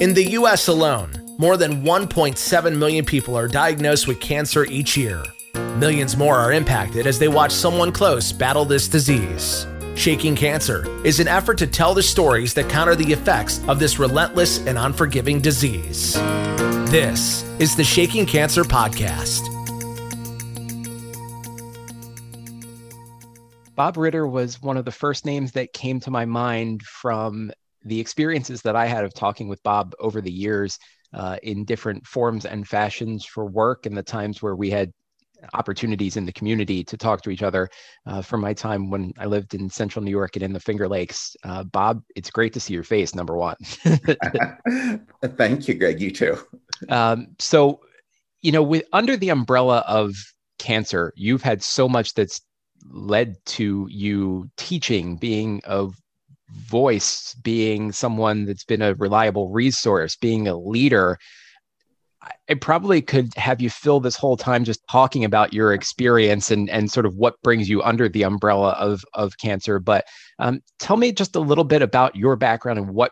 In the US alone, more than 1.7 million people are diagnosed with cancer each year. Millions more are impacted as they watch someone close battle this disease. Shaking Cancer is an effort to tell the stories that counter the effects of this relentless and unforgiving disease. This is the Shaking Cancer Podcast. Bob Riter was one of the first names that came to my mind from the experiences that I had of talking with Bob over the years uh, in different forms and fashions for work and the times where we had opportunities in the community to talk to each other uh, from my time when I lived in central New York and in the Finger Lakes. Uh, Bob, it's great to see your face, number one. Thank you, Greg. You too. Um, so, you know, with under the umbrella of cancer, you've had so much that's led to you teaching, being a voice, being someone that's been a reliable resource, being a leader. I probably could have you fill this whole time just talking about your experience and, and sort of what brings you under the umbrella of, of cancer. But um, tell me just a little bit about your background and what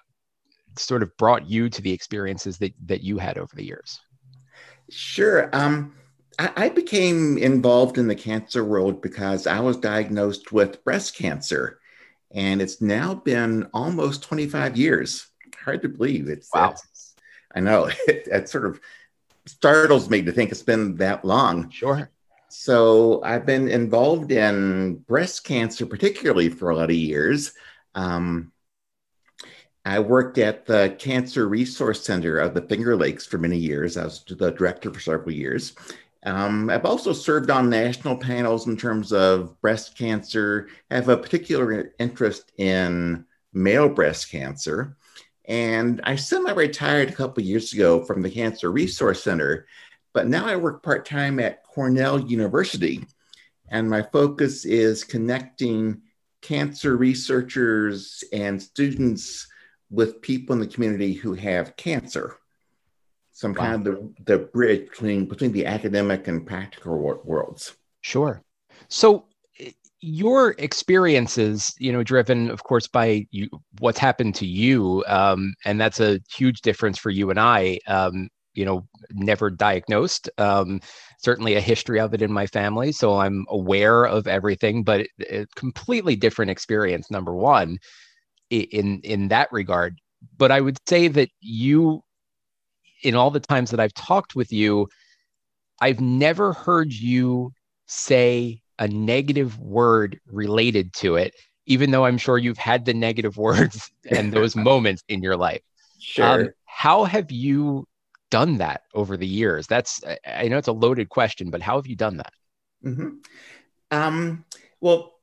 sort of brought you to the experiences that, that you had over the years. Sure. Um, I, I became involved in the cancer world because I was diagnosed with breast cancer and it's now been almost 25 years. Hard to believe. It's wow. It's, I know it, it, sort of startles me to think it's been that long. Sure. So I've been involved in breast cancer, particularly for a lot of years. Um, I worked at the Cancer Resource Center of the Finger Lakes for many years. I was the director for several years. Um, I've also served on national panels in terms of breast cancer, have a particular interest in male breast cancer. And I semi retired a couple years ago from the Cancer Resource Center, but now I work part time at Cornell University. And my focus is connecting cancer researchers and students with people in the community who have cancer some wow. kind of the, the bridge between between the academic and practical worlds. Sure. So your experiences, you know, driven, of course, by you, what's happened to you, um, and that's a huge difference for you and I. Um, you know, never diagnosed. Um, certainly a history of it in my family, so I'm aware of everything. But a completely different experience. Number one, in in that regard. But I would say that you in all the times that I've talked with you, I've never heard you say a negative word related to it, even though I'm sure you've had the negative words and those moments in your life. Sure. Um, how have you done that over the years? That's, I know it's a loaded question, but how have you done that? Mm-hmm. Um, well,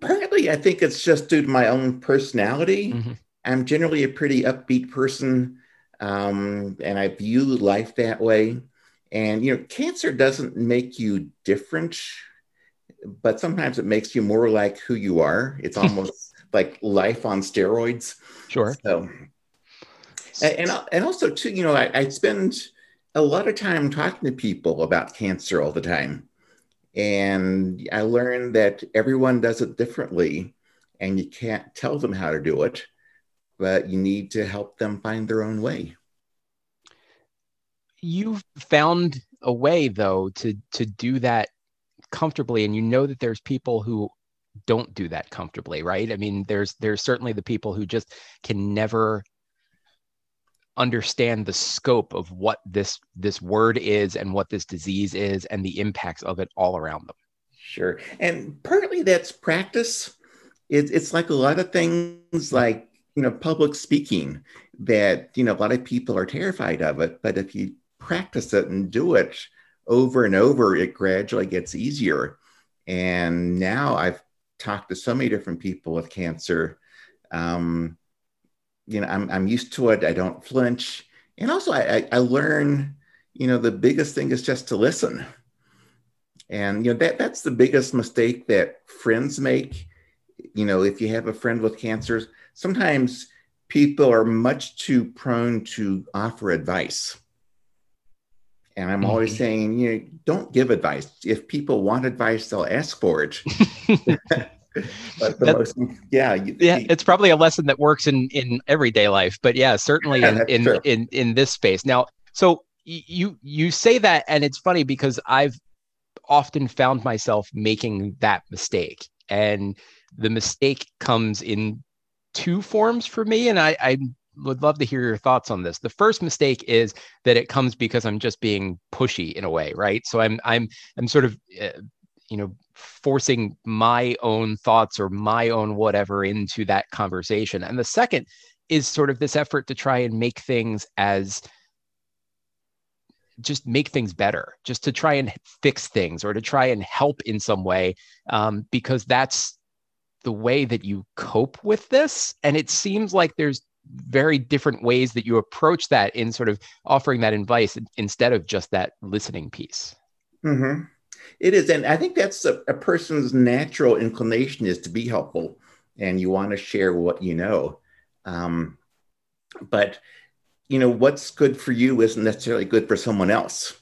partly I think it's just due to my own personality. Mm-hmm. I'm generally a pretty upbeat person um, and I view life that way. And you know, cancer doesn't make you different, but sometimes it makes you more like who you are. It's almost like life on steroids. Sure. So, and and also too, you know, I, I spend a lot of time talking to people about cancer all the time, and I learned that everyone does it differently, and you can't tell them how to do it but you need to help them find their own way. You've found a way though to to do that comfortably and you know that there's people who don't do that comfortably, right? I mean, there's there's certainly the people who just can never understand the scope of what this this word is and what this disease is and the impacts of it all around them. Sure. And partly that's practice. It, it's like a lot of things like you know, public speaking that, you know, a lot of people are terrified of it. But if you practice it and do it over and over, it gradually gets easier. And now I've talked to so many different people with cancer. Um, you know, I'm, I'm used to it. I don't flinch. And also, I, I, I learn, you know, the biggest thing is just to listen. And, you know, that, that's the biggest mistake that friends make. You know, if you have a friend with cancer, sometimes people are much too prone to offer advice. And I'm mm-hmm. always saying, you know, don't give advice. If people want advice, they'll ask for it. but most, yeah, you, yeah, it's probably a lesson that works in in everyday life, but yeah, certainly yeah, in in, in in this space. Now, so you you say that, and it's funny because I've often found myself making that mistake, and the mistake comes in two forms for me, and I, I would love to hear your thoughts on this. The first mistake is that it comes because I'm just being pushy in a way, right? So I'm I'm I'm sort of uh, you know forcing my own thoughts or my own whatever into that conversation. And the second is sort of this effort to try and make things as just make things better, just to try and fix things or to try and help in some way, um, because that's the way that you cope with this. And it seems like there's very different ways that you approach that in sort of offering that advice instead of just that listening piece. Mm-hmm. It is. And I think that's a, a person's natural inclination is to be helpful and you want to share what you know. Um, but, you know, what's good for you isn't necessarily good for someone else.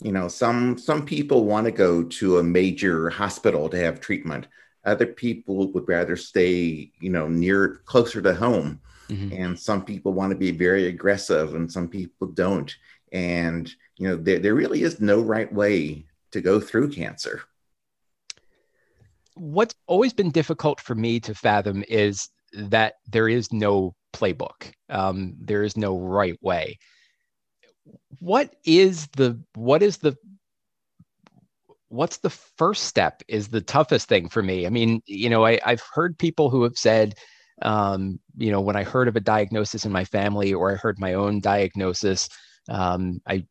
You know, some some people want to go to a major hospital to have treatment. Other people would rather stay, you know, near closer to home. Mm-hmm. And some people want to be very aggressive and some people don't. And, you know, there, there really is no right way to go through cancer. What's always been difficult for me to fathom is that there is no playbook. Um, there is no right way. What is the what is the what's the first step is the toughest thing for me. I mean, you know, I, I've heard people who have said, um, you know, when I heard of a diagnosis in my family or I heard my own diagnosis, um, I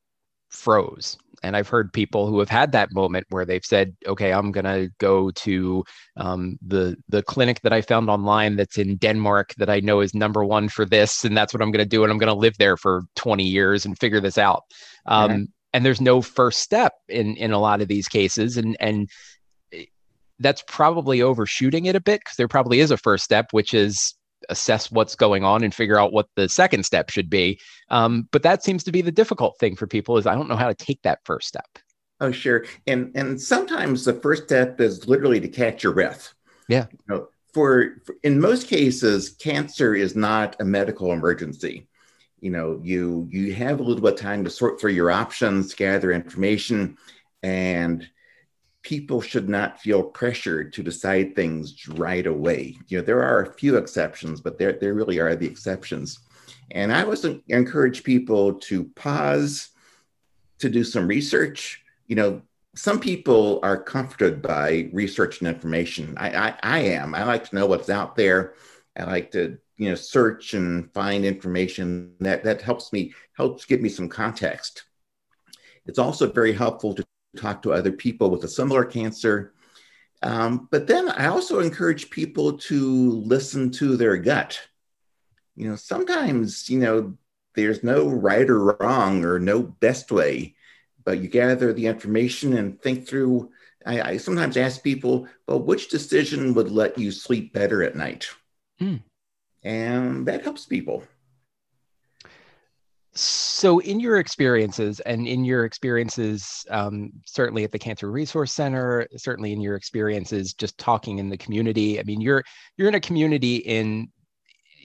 froze and I've heard people who have had that moment where they've said, "Okay, I'm gonna go to um, the the clinic that I found online that's in Denmark that I know is number one for this, and that's what I'm gonna do, and I'm gonna live there for 20 years and figure this out." Um, And there's no first step in in a lot of these cases, and and that's probably overshooting it a bit because there probably is a first step, which is assess what's going on and figure out what the second step should be. Um, but that seems to be the difficult thing for people is I don't know how to take that first step. Oh, sure. And and sometimes the first step is literally to catch your breath. Yeah. You know, for, for in most cases, cancer is not a medical emergency. You know, you you have a little bit of time to sort through your options, gather information, and people should not feel pressured to decide things right away. You know, there are a few exceptions, but there, there really are the exceptions. And I always encourage people to pause, to do some research. You know, some people are comforted by research and information. I, I, I am. I like to know what's out there. I like to, you know, search and find information that, that helps me, helps give me some context. It's also very helpful to talk to other people with a similar cancer. Um, but then I also encourage people to listen to their gut. You know, sometimes, you know, there's no right or wrong or no best way, but you gather the information and think through. I, I sometimes ask people, well, which decision would let you sleep better at night? Mm. And that helps people. So, in your experiences, and in your experiences, um, certainly at the Cancer Resource Center, certainly in your experiences just talking in the community. I mean, you're you're in a community in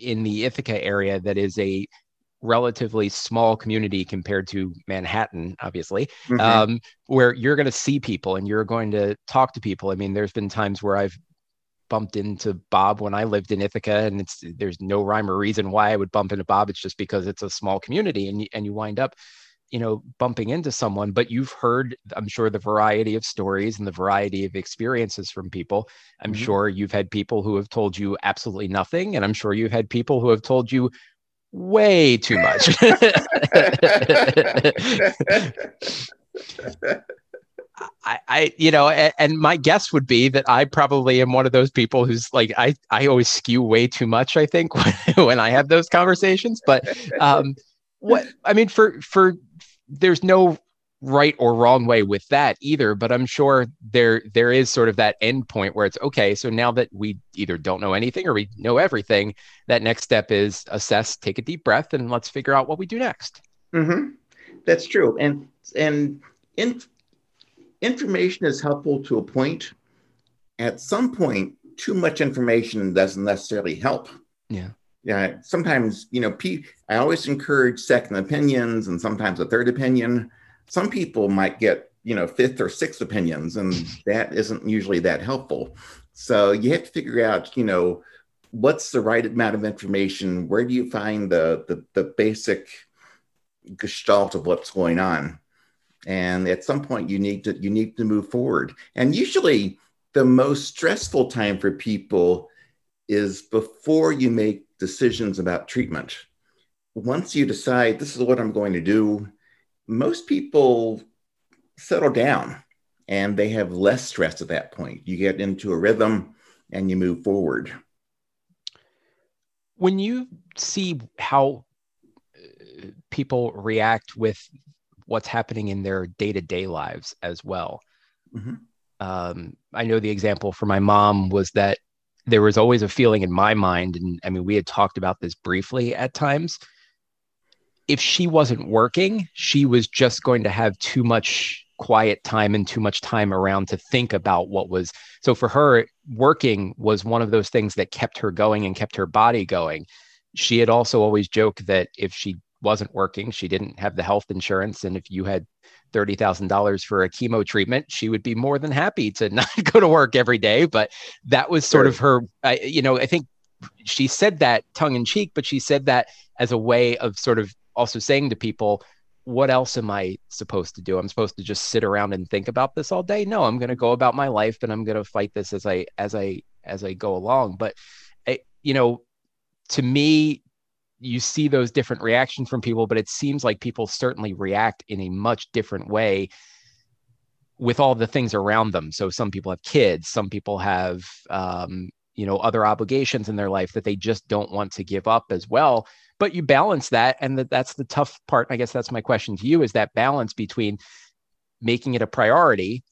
in the Ithaca area that is a relatively small community compared to Manhattan, obviously, mm-hmm. um, where you're going to see people and you're going to talk to people. I mean, there's been times where I've bumped into Bob when I lived in Ithaca, and it's there's no rhyme or reason why I would bump into Bob. It's just because it's a small community, and and you wind up, you know, bumping into someone. But you've heard, I'm sure, the variety of stories and the variety of experiences from people. I'm mm-hmm. sure you've had people who have told you absolutely nothing, and I'm sure you've had people who have told you way too much. I, I, you know, and, and, my guess would be that I probably am one of those people who's like, I, I always skew way too much. I think when, when I have those conversations, but um, what I mean, for for there's no right or wrong way with that either. But I'm sure there there is sort of that end point where it's okay. So now that we either don't know anything or we know everything, that next step is assess, take a deep breath, and let's figure out what we do next. Mm-hmm. That's true, and and in information is helpful to a point. At some point, too much information doesn't necessarily help. Yeah. Yeah. Sometimes, you know, I always encourage second opinions and sometimes a third opinion. Some people might get, you know, fifth or sixth opinions, and that isn't usually that helpful. So you have to figure out, you know, what's the right amount of information? Where do you find the the, the basic gestalt of what's going on? And at some point, you need to you need to move forward. And usually, the most stressful time for people is before you make decisions about treatment. Once you decide this is what I'm going to do, most people settle down and they have less stress at that point. You get into a rhythm and you move forward. When you see how uh, people react with what's happening in their day to day lives as well, mm-hmm um, I know the example for my mom was that there was always a feeling in my mind, and I mean, we had talked about this briefly at times. If she wasn't working, she was just going to have too much quiet time and too much time around to think about what was. So for her, working was one of those things that kept her going and kept her body going. She had also always joked that if she wasn't working, she didn't have the health insurance, and if you had $30,000 for a chemo treatment, she would be more than happy to not go to work every day. But that was sort of her, uh, you know, I think she said that tongue in cheek, but she said that as a way of sort of also saying to people, what else am I supposed to do? I'm supposed to just sit around and think about this all day? No, I'm going to go about my life and I'm going to fight this as I, as I, as I go along. But, I, you know, to me, you see those different reactions from people, but it seems like people certainly react in a much different way with all the things around them. So some people have kids, some people have um, you know other obligations in their life that they just don't want to give up as well. But you balance that, and that that's the tough part. I guess that's my question to you: is that balance between making it a priority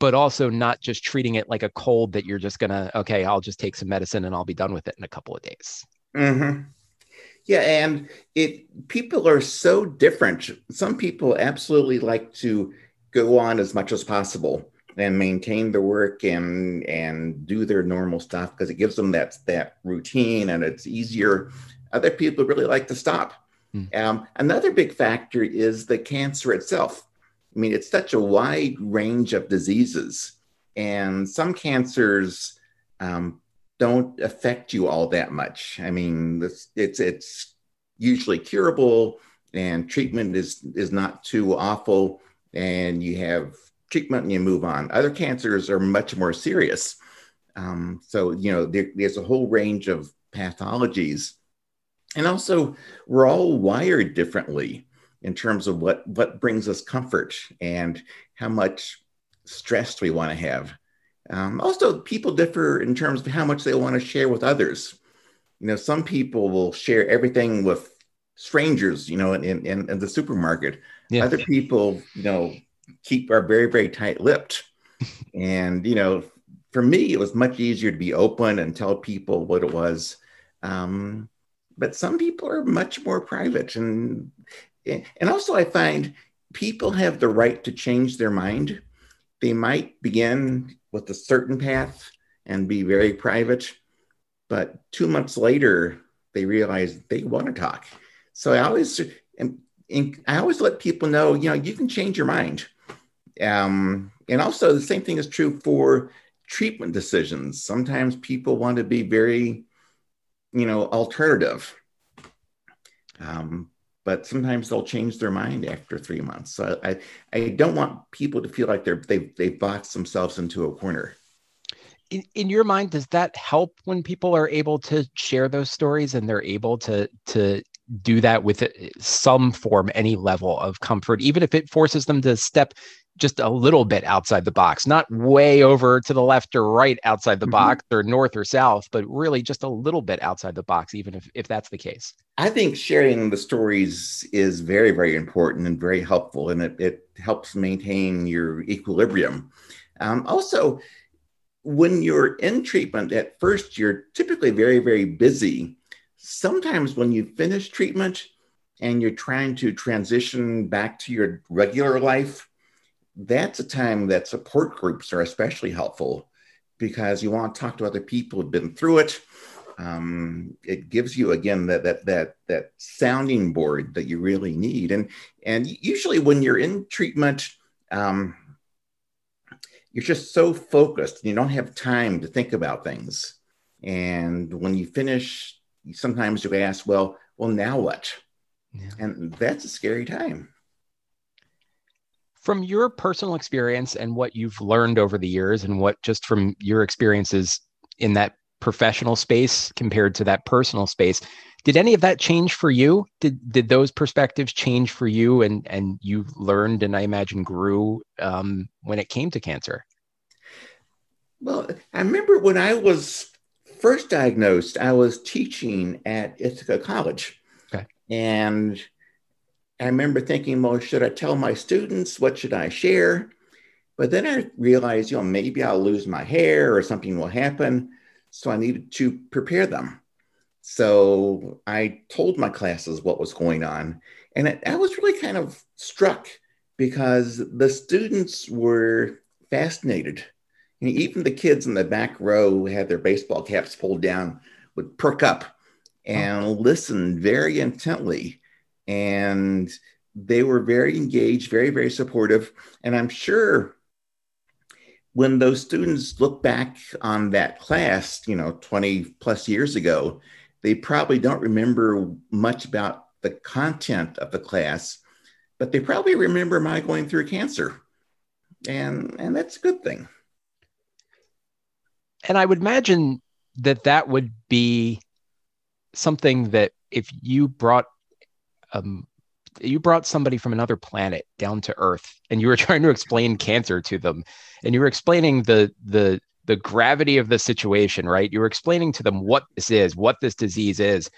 but also not just treating it like a cold that you're just gonna okay i'll just take some medicine and i'll be done with it in a couple of days Mm-hmm. Yeah, and it people are so different. Some people absolutely like to go on as much as possible and maintain the work and and do their normal stuff because it gives them that that routine and it's easier. Other people really like to stop. Mm. Um, another big factor is the cancer itself. I mean, it's such a wide range of diseases, and some cancers um, don't affect you all that much. I mean, it's it's, it's usually curable, and treatment is is not too awful, and you have treatment and you move on. Other cancers are much more serious. Um, so you know, there, there's a whole range of pathologies, and also we're all wired differently in terms of what what brings us comfort and how much stress we want to have. Um, also, people differ in terms of how much they want to share with others. You know, some people will share everything with strangers, you know, in, in, in the supermarket. Yeah. Other people, you know, keep are very, very tight lipped. and, you know, for me, it was much easier to be open and tell people what it was. Um, but some people are much more private. And, and also, I find people have the right to change their mind. They might begin with a certain path and be very private. But two months later, they realize they want to talk. So I always, and, I always let people know, you know, you can change your mind. Um, and also, the same thing is true for treatment decisions. Sometimes people want to be very, you know, alternative. Um, but sometimes they'll change their mind after three months. So I, I don't want people to feel like they're they've they've boxed themselves into a corner. In, in your mind, does that help when people are able to share those stories and they're able to to do that with uh, some form, any level of comfort, even if it forces them to step just a little bit outside the box, not way over to the left or right outside the mm-hmm. box or north or south, but really just a little bit outside the box, even if, if that's the case. I think sharing the stories is very, very important and very helpful, and it, it helps maintain your equilibrium. Um, also, when you're in treatment, at first, you're typically very, very busy. Sometimes when you finish treatment and you're trying to transition back to your regular life, that's a time that support groups are especially helpful because you want to talk to other people who've been through it. Um, it gives you again that that that that sounding board that you really need, and and usually when you're in treatment, um, you're just so focused, and you don't have time to think about things. And when you finish, sometimes you ask, "Well, well, now what?" Yeah. And that's a scary time from your personal experience and what you've learned over the years and what just from your experiences in that professional space compared to that personal space did any of that change for you? Did did those perspectives change for you and and you learned and i imagine grew um, when it came to cancer? Well i remember when i was first diagnosed i was teaching at ithaca college. Okay. and I remember thinking, well, should I tell my students? What should I share? But then I realized, you know, maybe I'll lose my hair or something will happen. So I needed to prepare them. So I told my classes what was going on. And it, I was really kind of struck because the students were fascinated. Know, even the kids in the back row who had their baseball caps pulled down would perk up oh. and listen very intently and they were very engaged, very, very supportive. And I'm sure when those students look back on that class, you know, 20 plus years ago, they probably don't remember much about the content of the class, but they probably remember my going through cancer. And, and that's a good thing. And I would imagine that that would be something that if you brought um, you brought somebody from another planet down to Earth, and you were trying to explain cancer to them, and you were explaining the the the gravity of the situation, right? You were explaining to them what this is, what this disease is,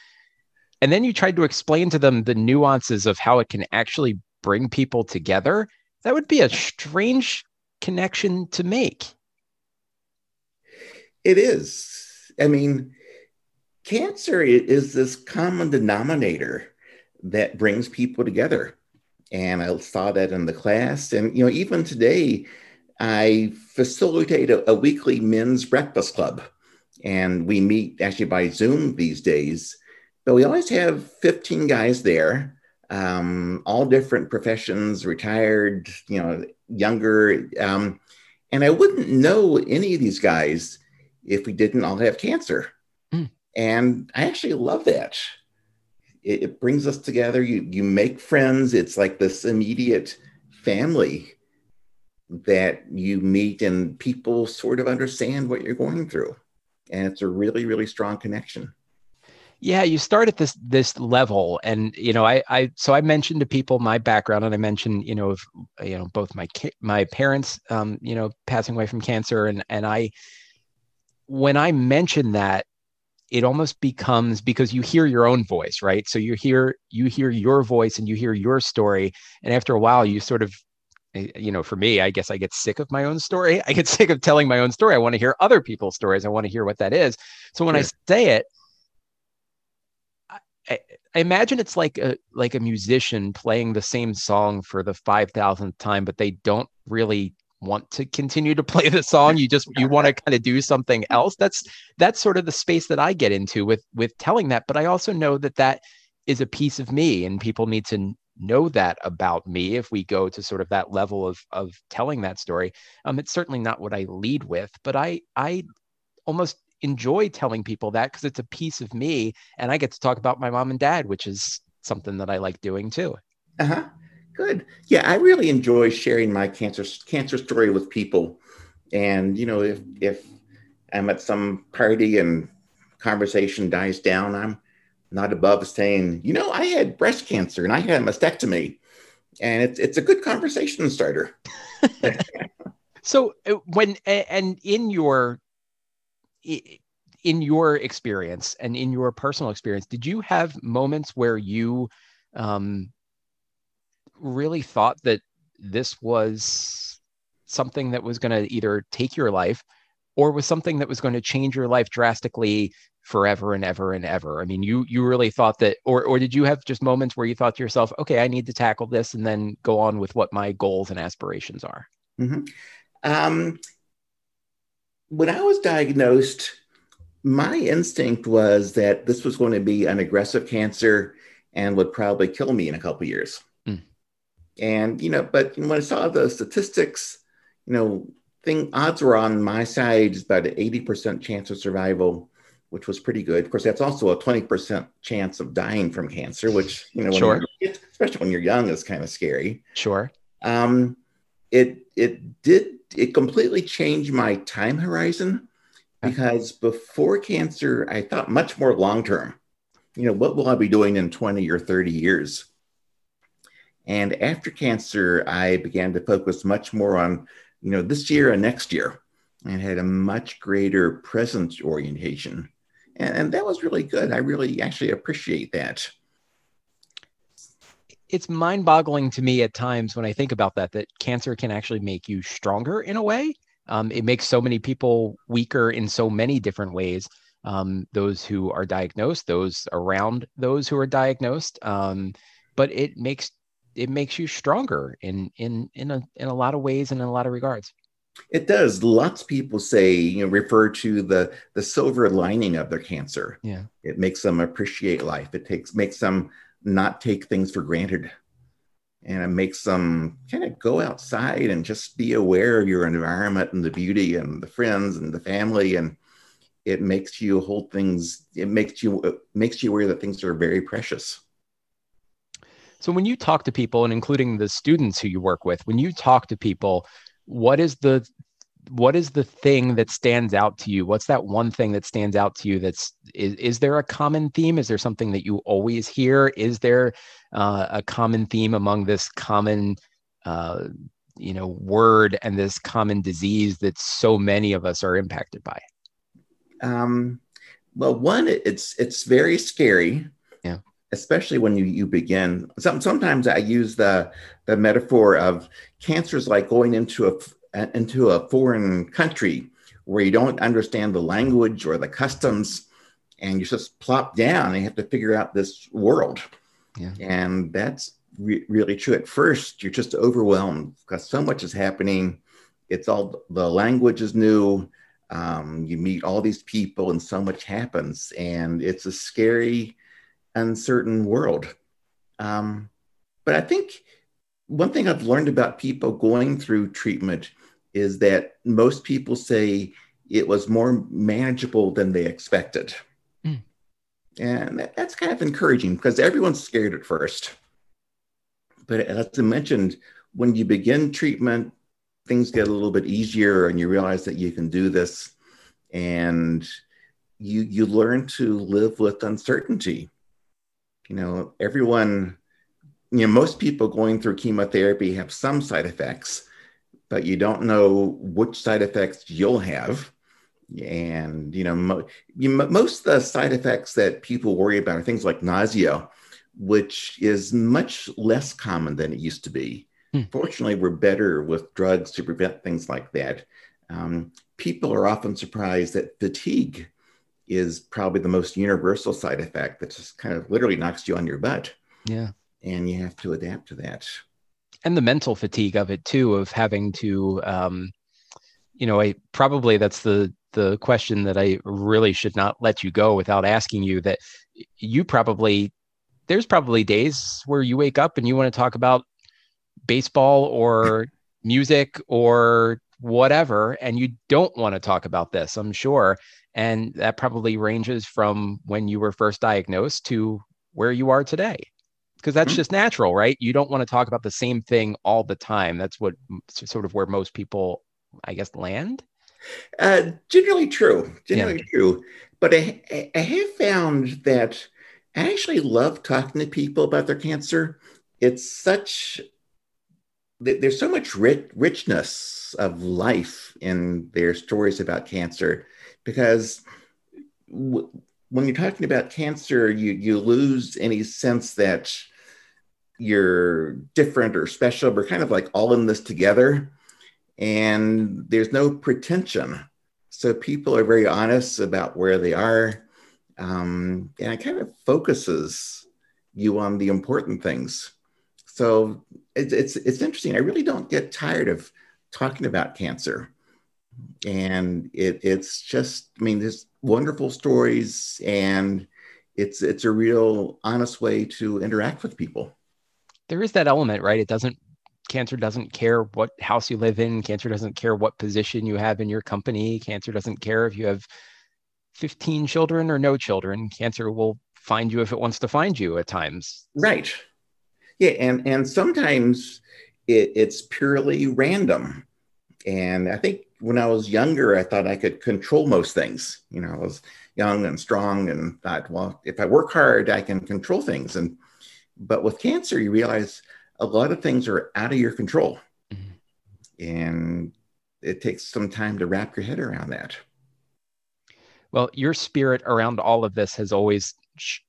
and then you tried to explain to them the nuances of how it can actually bring people together. That would be a strange connection to make. It is. I mean, cancer is this common denominator that brings people together. And I saw that in the class. And, you know, even today, I facilitate a, a weekly men's breakfast club. And we meet actually by Zoom these days. But we always have 15 guys there, um, all different professions, retired, you know, younger. Um, and I wouldn't know any of these guys if we didn't all have cancer. Mm. And I actually love that it, it brings us together. You you make friends. It's like this immediate family that you meet, and people sort of understand what you're going through, and it's a really really strong connection yeah you start at this this level and you know i i so i mentioned to people my background and i mentioned you know of you know both my my parents um you know passing away from cancer and and i when i mentioned that it almost becomes because you hear your own voice right? So you hear you hear your voice and you hear your story. And after a while you sort of eh, you know for me i guess i get sick of my own story. I get sick of telling my own story. I want to hear other people's stories. I want to hear what that is. So when sure. i say it I, I imagine it's like a like a musician playing the same song for the 5000th time but they don't really want to continue to play the song. You just you want to kind of do something else. That's that's sort of the space that i get into with with telling that. But i also know that that is a piece of me and people need to know that about me. If we go to sort of that level of of telling that story um it's certainly not what i lead with but i i almost enjoy telling people that because it's a piece of me and i get to talk about my mom and dad which is something that i like doing too. Uh-huh Good. Yeah, I really enjoy sharing my cancer cancer story with people. And you know, if if I'm at some party and conversation dies down, I'm not above saying, you know, I had breast cancer and I had a mastectomy. And it's it's a good conversation starter. so uh, when and in your in your experience and in your personal experience, did you have moments where you um, really thought that this was something that was going to either take your life or was something that was going to change your life drastically forever and ever and ever i mean you you really thought that or or did you have just moments where you thought to yourself okay i need to tackle this and then go on with what my goals and aspirations are mm-hmm. um, when I was diagnosed, my instinct was that this was going to be an aggressive cancer and would probably kill me in a couple years. And you know, but when I saw the statistics, you know, thing odds were on my side. It's about an eighty percent chance of survival, which was pretty good. Of course, that's also a twenty percent chance of dying from cancer, which you know, when sure. especially when you're young, is kind of scary. Sure. Um, it it did it completely changed my time horizon because before cancer, I thought much more long term. You know, what will I be doing in 20 or 30 years? And after cancer, I began to focus much more on, you know, this year and next year and had a much greater present orientation. And, and that was really good. I really actually appreciate that it's mind-boggling to me at times when I think about that that cancer can actually make you stronger in a way. Um, it makes so many people weaker in so many different ways. Um, those who are diagnosed, those around those who are diagnosed, um, but it makes it makes you stronger in in in a in a lot of ways and in a lot of regards. It does. Lots of people say, you know, refer to the the silver lining of their cancer. Yeah, it makes them appreciate life. It takes makes them not take things for granted. And it makes them kind of go outside and just be aware of your environment and the beauty and the friends and the family. And it makes you hold things, it makes you it makes you aware that things are very precious. So when you talk to people, and including the students who you work with, when you talk to people, what is the what is the thing that stands out to you? What's that one thing that stands out to you that's is, is there a common theme? Is there something that you always hear? Is there uh, a common theme among this common uh, you know word and this common disease that so many of us are impacted by? Um, well one it's it's very scary. Yeah especially when you you begin some, sometimes i use the the metaphor of cancer is like going into a into a foreign country where you don't understand the language or the customs and you just plop down and you have to figure out this world. Yeah. and that's re- really true. At first you're just overwhelmed because so much is happening. It's all the language is new. Um, you meet all these people and so much happens and it's a scary uncertain world um, but i think one thing i've learned about people going through treatment is that most people say it was more manageable than they expected. Mm. And that, that's kind of encouraging because everyone's scared at first. But as I mentioned, when you begin treatment, things get a little bit easier and you realize that you can do this and you you learn to live with uncertainty. You know, everyone, you know, most people going through chemotherapy have some side effects but you don't know which side effects you'll have. And you know, mo- you, most of the side effects that people worry about are things like nausea, which is much less common than it used to be. Hmm. Fortunately, we're better with drugs to prevent things like that. Um, people are often surprised that fatigue is probably the most universal side effect that just kind of literally knocks you on your butt. Yeah. And you have to adapt to that and the mental fatigue of it too of having to um, you know i probably that's the the question that i really should not let you go without asking you that you probably there's probably days where you wake up and you want to talk about baseball or music or whatever and you don't want to talk about this i'm sure and that probably ranges from when you were first diagnosed to where you are today because that's mm-hmm. just natural, right? You don't want to talk about the same thing all the time. That's what sort of where most people, I guess, land. Uh, generally true. Generally yeah. true. But I, I have found that I actually love talking to people about their cancer. It's such there's so much rich, richness of life in their stories about cancer because w- when you're talking about cancer, you you lose any sense that you're different or special. We're kind of like all in this together, and there's no pretension. So people are very honest about where they are, um, and it kind of focuses you on the important things. So it's, it's it's interesting. I really don't get tired of talking about cancer. And it, it's just i mean there's wonderful stories and it's it's a real honest way to interact with people. There is that element right? It doesn't cancer doesn't care what house you live in. Cancer doesn't care what position you have in your company. Cancer doesn't care if you have 15 children or no children. Cancer will find you if it wants to find you at times. Right. Yeah and and sometimes it, it's purely random. And i think when i was younger i thought i could control most things you know i was young and strong and thought well if i work hard i can control things and but with cancer you realize a lot of things are out of your control. Mm-hmm. And it takes some time to wrap your head around that. Well, your spirit around all of this has always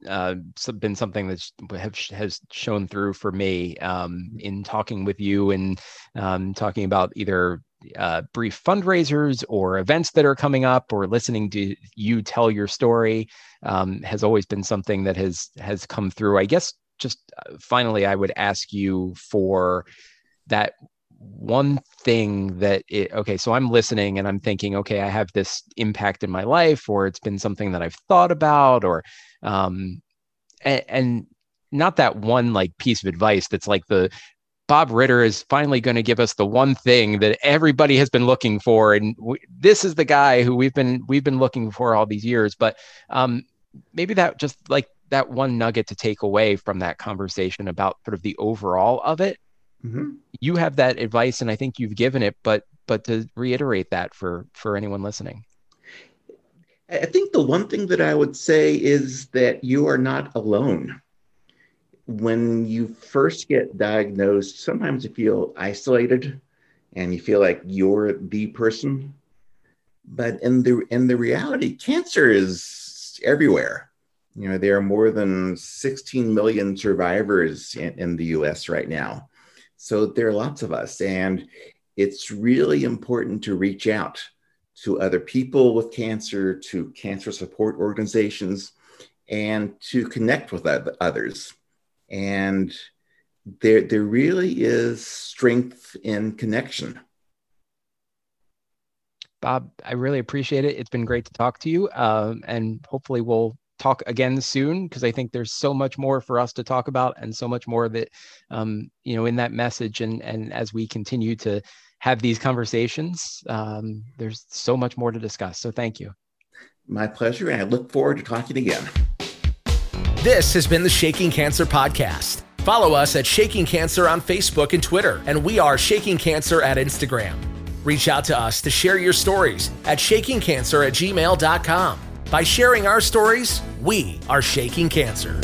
uh, been something that have, has shown through for me um, in talking with you and um, talking about either uh, brief fundraisers or events that are coming up or listening to you tell your story um, has always been something that has has come through. I guess just uh, finally, I would ask you for that one thing that it, okay so i'm listening and i'm thinking okay i have this impact in my life or it's been something that i've thought about or um and, and not that one like piece of advice that's like the bob riter is finally going to give us the one thing that everybody has been looking for and this is the guy who we've been we've been looking for all these years but um maybe that just like that one nugget to take away from that conversation about sort of the overall of it. Mm-hmm. you have that advice and i think you've given it but but to reiterate that for for anyone listening. I think the one thing that i would say is that you are not alone when you first get diagnosed sometimes you feel isolated and you feel like you're the person but in the in the reality cancer is everywhere you know, there are more than 16 million survivors in, in the US right now. So there are lots of us. And it's really important to reach out to other people with cancer, to cancer support organizations, and to connect with others. And there, there really is strength in connection. Bob, I really appreciate it. It's been great to talk to you. Um, and hopefully, we'll talk again soon because I think there's so much more for us to talk about and so much more that um, you know in that message and and as we continue to have these conversations, um, there's so much more to discuss. So thank you. My pleasure, and I look forward to talking again. This has been the Shaking Cancer Podcast. Follow us at Shaking Cancer on Facebook and Twitter, and we are Shaking Cancer at Instagram. Reach out to us to share your stories at shakingcancer at gmail.com. By sharing our stories, we are shaking cancer.